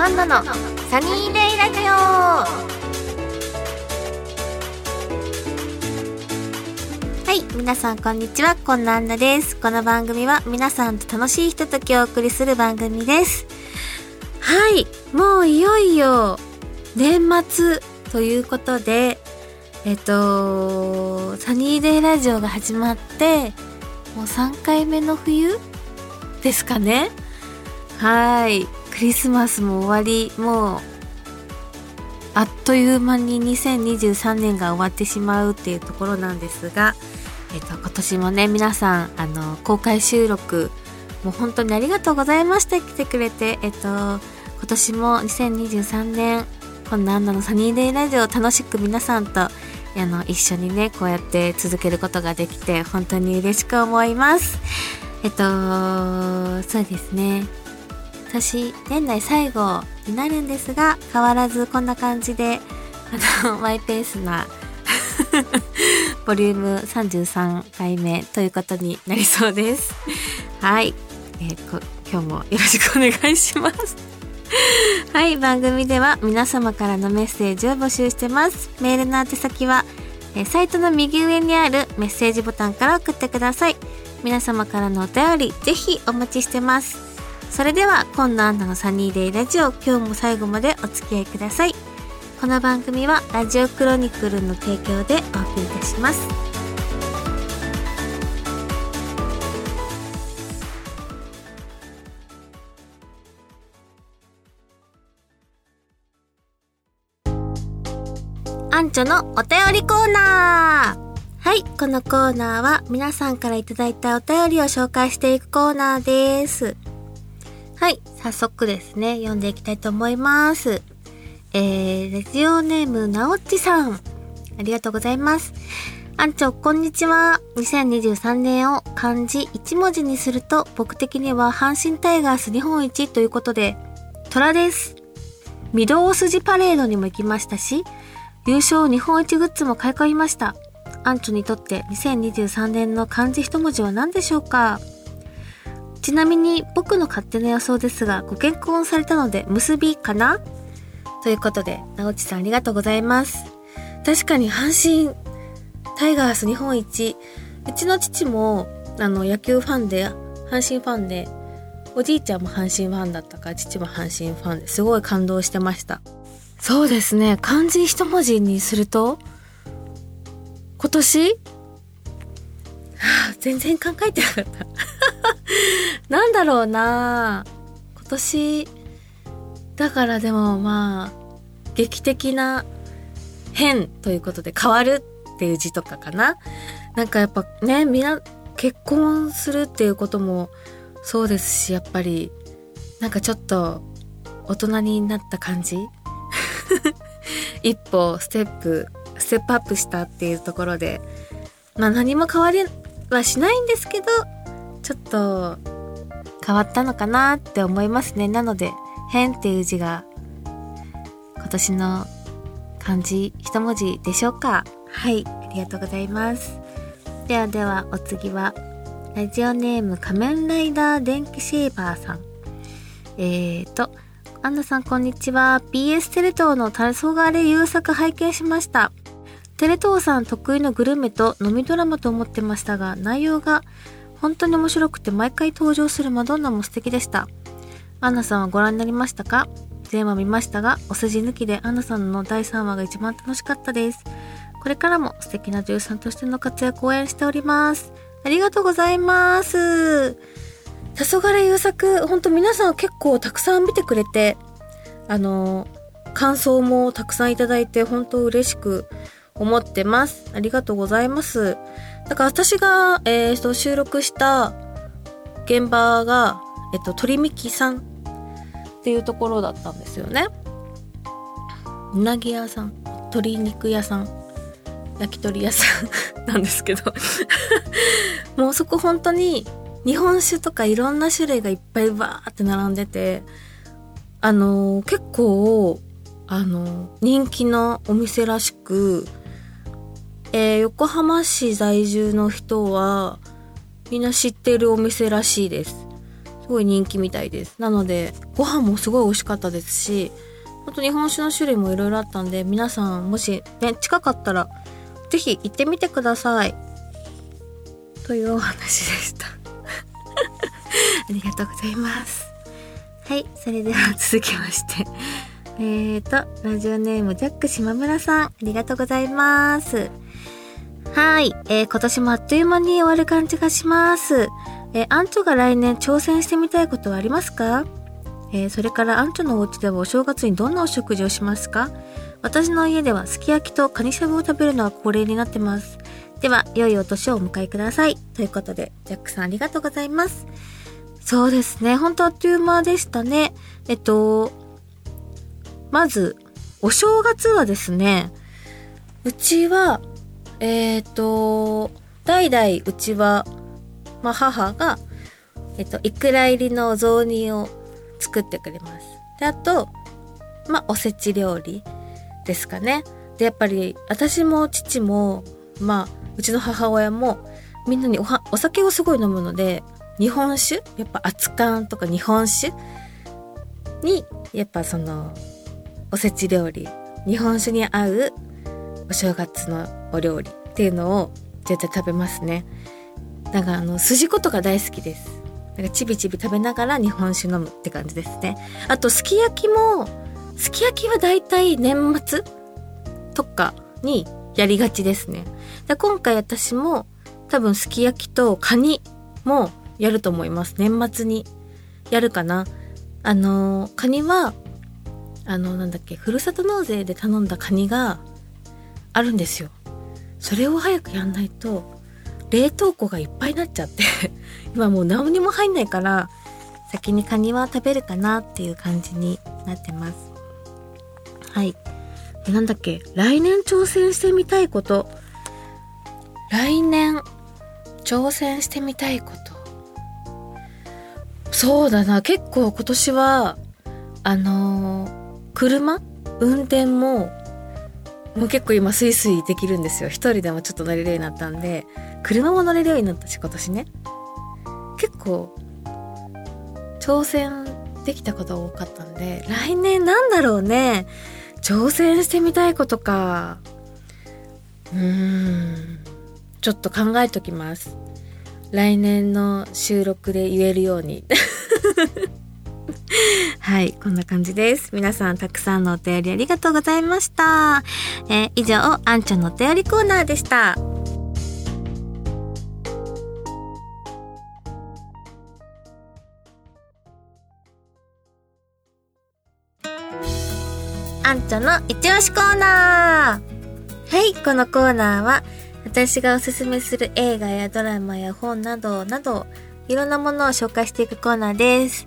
アンナのサニーデイラジオ。はい皆さんこんにちは。こんなアンナです。この番組は皆さんと楽しいひとときをお送りする番組です。はいもういよいよ年末ということでえっとサニーデイラジオが始まってもう3回目の冬ですかね。はい。クリスマスも終わりもうあっという間に2023年が終わってしまうっていうところなんですが、えっと、今年もね皆さんあの公開収録もう本当にありがとうございました。来てくれてえっと今年も2023年こんなアンナのサニーデイラジオを楽しく皆さんとあの一緒にねこうやって続けることができて本当に嬉しく思います。えっとそうですね。私年内最後になるんですが変わらずこんな感じであの マイペースな ボリューム33回目ということになりそうです。はい、えー、今日もよろしくお願いします。はい。番組では皆様からのメッセージを募集してます。メールの宛先はえサイトの右上にあるメッセージボタンから送ってください。皆様からのお便りぜひお待ちしてます。それでは今度アンナのサニーデイラジオ今日も最後までお付き合いください。この番組はラジオクロニクルの提供でお送りいたします。アンチョのお便りコーナー。はい、このコーナーは皆さんからいただいたお便りを紹介していくコーナーです。はい、早速ですね、読んでいきたいと思います。えー、ラジオネームなおっちさん。ありがとうございます。アンチョ、こんにちは。2023年を漢字1文字にすると、僕的には阪神タイガース日本一ということで、虎です。御堂筋パレードにも行きましたし、優勝日本一グッズも買い込みました。アンチョにとって2023年の漢字一文字は何でしょうか？ちなみに僕の勝手な予想ですが、ご結婚されたので結びかな？ということで、直ちさんありがとうございます。確かに阪神タイガース日本一、うちの父もあの野球ファンで、阪神ファンで、おじいちゃんも阪神ファンだったから、父も阪神ファンですごい感動してました。そうですね、漢字一文字にすると、今年、はあ、全然考えてなかった。なんだろうな今年、だからでもまあ、劇的な変ということで変わるっていう字とかかな。なんかやっぱね、みんな結婚するっていうこともそうですし、やっぱりなんかちょっと大人になった感じ 一歩ステップ、ステップアップしたっていうところで、まあ何も変わりはしないんですけど、ちょっと変わったのかなって思いますね。なので、変っていう字が今年の漢字一文字でしょうかはい、ありがとうございます。ではではお次は、ラジオネーム仮面ライダー電気シェーバーさん。えーと、アンナさんこんにちは。BS テレ東の黄昏優作拝見しました。テレ東さん得意のグルメと飲みドラマと思ってましたが、内容が本当に面白くて毎回登場するマドンナも素敵でした。アンナさんはご覧になりましたか？全話見ましたが、お筋抜きでアンナさんの第3話が一番楽しかったです。これからも素敵な女優さんとしての活躍を応援しております。ありがとうございます。黄昏優作、ほんと皆さん結構たくさん見てくれて、あの、感想もたくさんいただいて本当嬉しく思ってます。ありがとうございます。だから私が、えー、と収録した現場が、えっと、鳥みきさんっていうところだったんですよね。うなぎ屋さん、鶏肉屋さん、焼き鳥屋さん なんですけど もうそこ本当に日本酒とかいろんな種類がいっぱいバーって並んでて、あのー、結構、あのー、人気のお店らしく、えー、横浜市在住の人はみんな知ってるお店らしいです。すごい人気みたいです。なので、ご飯もすごい美味しかったですし、ほんと日本酒の種類もいろいろあったんで、皆さんもしね、近かったら、ぜひ行ってみてください。というお話でした。ありがとうございます。はい、それでは続きまして。えーと、ラジオネームジャック島村さん、ありがとうございます。はい、えー今年もあっという間に終わる感じがします。えーアンチョが来年挑戦してみたいことはありますか？えーそれからアンチョのお家ではお正月にどんなお食事をしますか？私の家ではすき焼きとカニしゃぶを食べるのが恒例になってます。では、良いお年をお迎えください。ということで、ジャックさんありがとうございます。そうですね。ほんとあっという間でしたね。えっと、まず、お正月はですね、うちは、えっ、と、代々うちは、まあ母が、えっ、と、いくら入りの雑煮を作ってくれます。で、あと、まあおせち料理ですかね。で、やっぱり私も父も、まあ、うちの母親もみんなにおはお酒をすごい飲むので、日本酒やっぱ熱燗とか日本酒に、やっぱその、おせち料理、日本酒に合うお正月のお料理っていうのを絶対食べますね。だからあの、筋子とか大好きです。なんかちびちび食べながら日本酒飲むって感じですね。あと、すき焼きも、すき焼きはだいたい年末とかにやりがちですね。で今回私も多分すき焼きとカニもやると思います。年末にやるかな。あの、カニは、あの、なんだっけ、ふるさと納税で頼んだカニがあるんですよ。それを早くやんないと、冷凍庫がいっぱいになっちゃって、今もう何にも入んないから、先にカニは食べるかなっていう感じになってます。はい。なんだっけ？来年挑戦してみたいこと。来年挑戦してみたいこと。そうだな。結構今年は、あのー車？運転も、もう結構今スイスイできるんですよ。一人でもちょっと乗れるようになったんで、車も乗れるようになったし、今年ね。結構、挑戦できたことが多かったんで、来年なんだろうね。挑戦してみたいことか。うーん。ちょっと考えときます。来年の収録で言えるように。はい、こんな感じです。皆さんたくさんのお便りありがとうございました。えー以上、あんちゃんのお便りコーナーでした。あんちゃんの一押しコーナーはい、このコーナーは、私がおすすめする映画やドラマや本などなど、いろんなものを紹介していくコーナーです。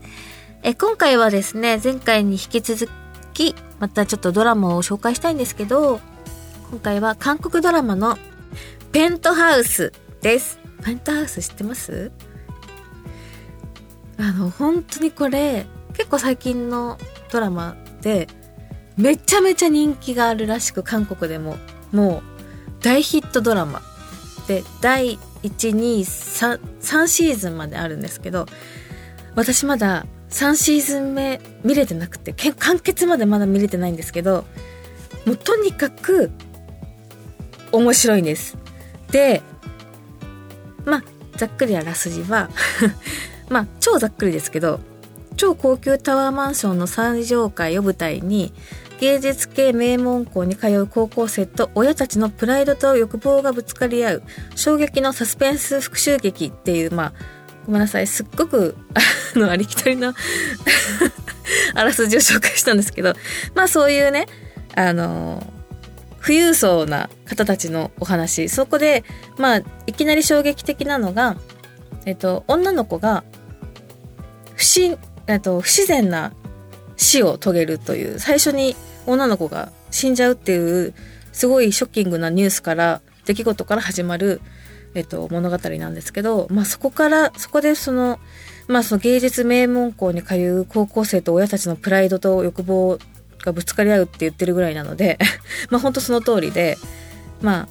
え、今回はですね、前回に引き続き、またちょっとドラマを紹介したいんですけど、今回は韓国ドラマのペントハウスです。ペントハウス知ってます？あの、本当にこれ、結構最近のドラマで、めちゃめちゃ人気があるらしく、韓国でも。もう、大ヒットドラマ。で、第1、2、3、3シーズンまであるんですけど、私まだ3シーズン目見れてなくて、完結までまだ見れてないんですけど、もうとにかく面白いんです。で、まあ、ざっくりあらすじは、まあ、超ざっくりですけど、超高級タワーマンションの最上階を舞台に、芸術系名門校に通う高校生と親たちのプライドと欲望がぶつかり合う衝撃のサスペンス復讐劇っていう、まあ、ごめんなさい、すっごく、あの、ありきたりな あらすじを紹介したんですけど、まあそういうね、あの、富裕層な方たちのお話。そこで、まあ、いきなり衝撃的なのが、えっと、女の子が、不審、えっと、不自然な死を遂げるという、最初に女の子が死んじゃうっていう、すごいショッキングなニュースから、出来事から始まる、えっと、物語なんですけど、まあそこから、そこでその、まあその芸術名門校に通う高校生と親たちのプライドと欲望がぶつかり合うって言ってるぐらいなので、まあ本当その通りで、まあ、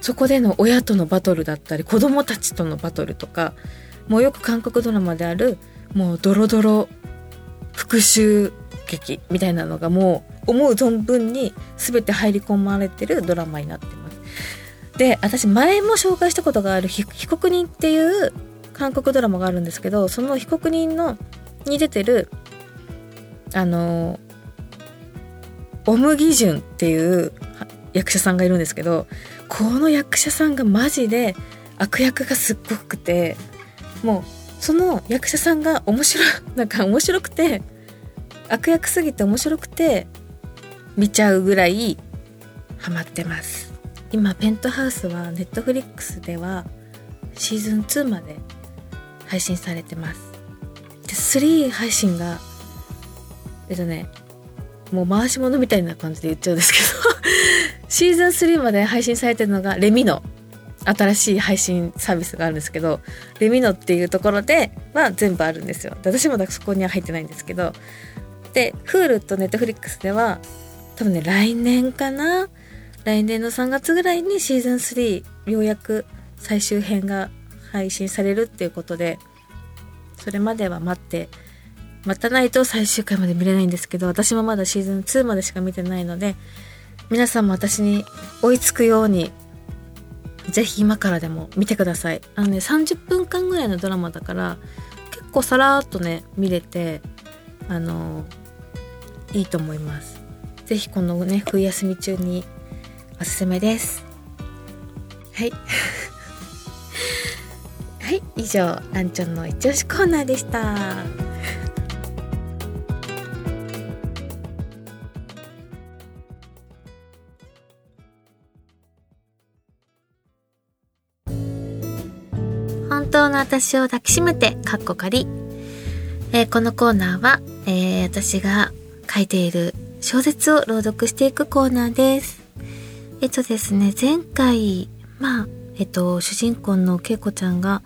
そこでの親とのバトルだったり、子供たちとのバトルとか、もうよく韓国ドラマであるもうドロドロ復讐劇みたいなのがもう思う存分に全て入り込まれてるドラマになってます。で私前も紹介したことがある「被告人」っていう韓国ドラマがあるんですけどその被告人のに出てるあのオムギジュンっていう役者さんがいるんですけどこの役者さんがマジで悪役がすっごくてもうその役者さんが面白 なんか面白くて悪役すぎて面白くて見ちゃうぐらいハマってます。今ペントハウスはネットフリックスではシーズン2まで配信されてます。で3配信がえっとねもう回し物みたいな感じで言っちゃうんですけど シーズン3まで配信されてるのがレミの新しい配信サービスがあるんですけどレミノっていうところでは全部あるんですよ。私もそこには入ってないんですけどで Hulu と Netflix では多分ね来年かな来年の3月ぐらいにシーズン3ようやく最終編が配信されるっていうことでそれまでは待って待たないと最終回まで見れないんですけど私もまだシーズン2までしか見てないので皆さんも私に追いつくようにぜひ今からでも見てください。あのね30分間ぐらいのドラマだから結構さらっとね見れてあのいいと思います。ぜひこのね冬休み中におすすめですはい はい以上ランチョンの一押しコーナーでした本当の私を抱きしめて、かっこ仮。えー、このコーナーは、えー、私が書いている小説を朗読していくコーナーです。えっとですね、前回、まあ、えっと、主人公のけいこちゃんが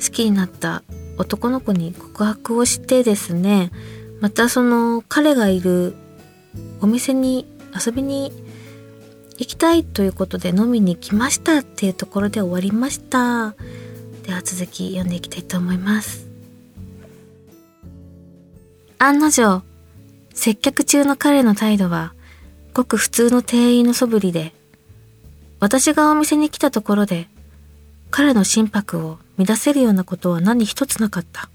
好きになった男の子に告白をしてですね、またその彼がいるお店に遊びに行きたいということで飲みに来ましたっていうところで終わりました。では続き読んでいきたいと思います。案の定、接客中の彼の態度は、ごく普通の店員の素振りで、私がお店に来たところで、彼の心拍を乱せるようなことは何一つなかった。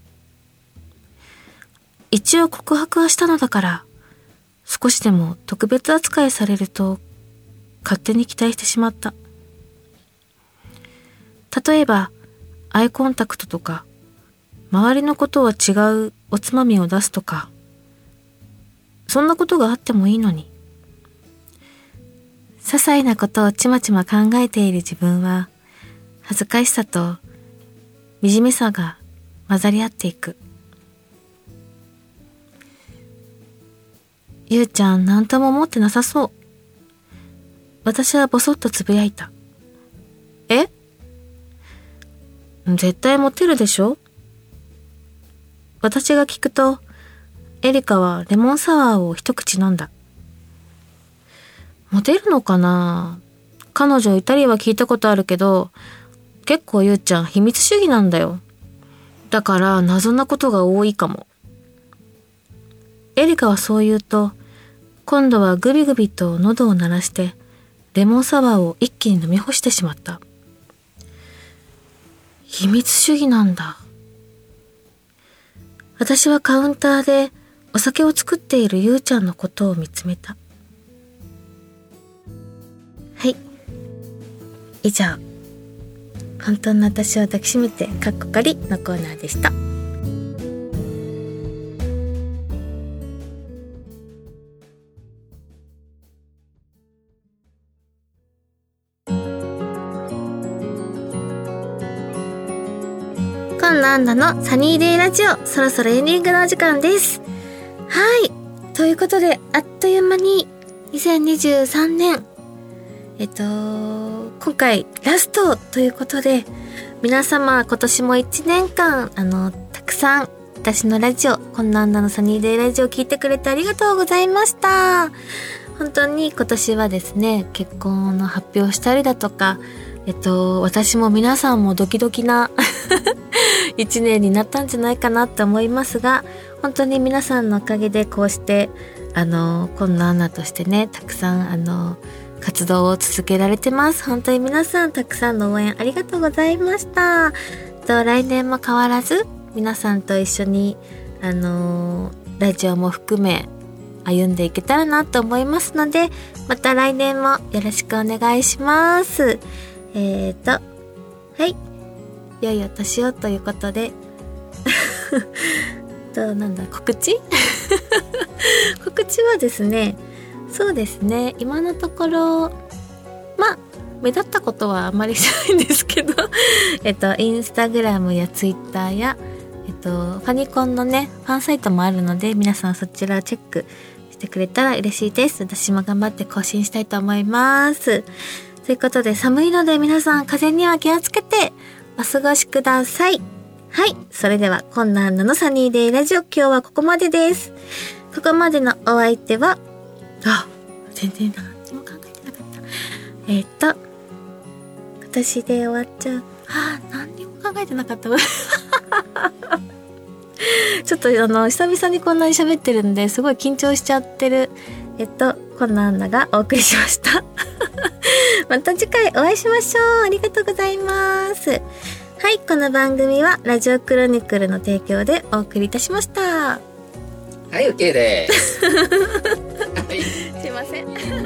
一応告白はしたのだから、少しでも特別扱いされると、勝手に期待してしまった。例えば、アイコンタクトとか、周りのことは違うおつまみを出すとか、そんなことがあってもいいのに。些細なことをちまちま考えている自分は、恥ずかしさと惨めさが混ざり合っていく。ゆうちゃん何とも思ってなさそう。私はぼそっとつぶやいた。え？絶対モテるでしょ？私が聞くと、エリカはレモンサワーを一口飲んだ。モテるのかな？彼女いたりは聞いたことあるけど、結構ゆうちゃん秘密主義なんだよ。だから謎なことが多いかも。エリカはそう言うと、今度はグビグビと喉を鳴らして、レモンサワーを一気に飲み干してしまった。秘密主義なんだ。私はカウンターでお酒を作っているゆうちゃんのことを見つめた。以上、本当の私を抱きしめてかっこかりのコーナーでした。コンナンダのサニーデイラジオ、そろそろエンディングのお時間です。はい。ということで、あっという間に2023年、えっと、今回ラストということで、皆様今年も1年間、あの、たくさん私のラジオ、こんなんだのサニーデイラジオ聞いてくれてありがとうございました。本当に今年はですね、結婚の発表したりだとか、えっと、私も皆さんもドキドキな 一年になったんじゃないかなって思いますが、本当に皆さんのおかげでこうして、あの、こんなアナとしてね、たくさん、あの、活動を続けられてます。本当に皆さんたくさんの応援ありがとうございました。と来年も変わらず皆さんと一緒にあのー、ラジオも含め歩んでいけたらなと思いますのでまた来年もよろしくお願いします。えーとはい良いお年をということで となんだ告知？告知はですねそうですね。今のところまあ目立ったことはあまりしないんですけど えっとインスタグラムやツイッターやえっとファニコンのねファンサイトもあるので皆さんそちらチェックしてくれたら嬉しいです。私も頑張って更新したいと思います。ということで寒いので皆さん風には気をつけてお過ごしください。はい。それでは、こんなのサニーデイラジオ。今日はここまでです。ここまでのお相手は、あ、全然何も考えてなかった。えっ、と、私で終わっちゃう。ああ、何にも考えてなかった。ちょっとあの、久々にこんなに喋ってるんで、すごい緊張しちゃってる。えっと、こんなアンナがお送りしました。また次回お会いしましょう。ありがとうございます。はい、この番組はラジオクロニクルの提供でお送りいたしました。はい、OK です。すいません。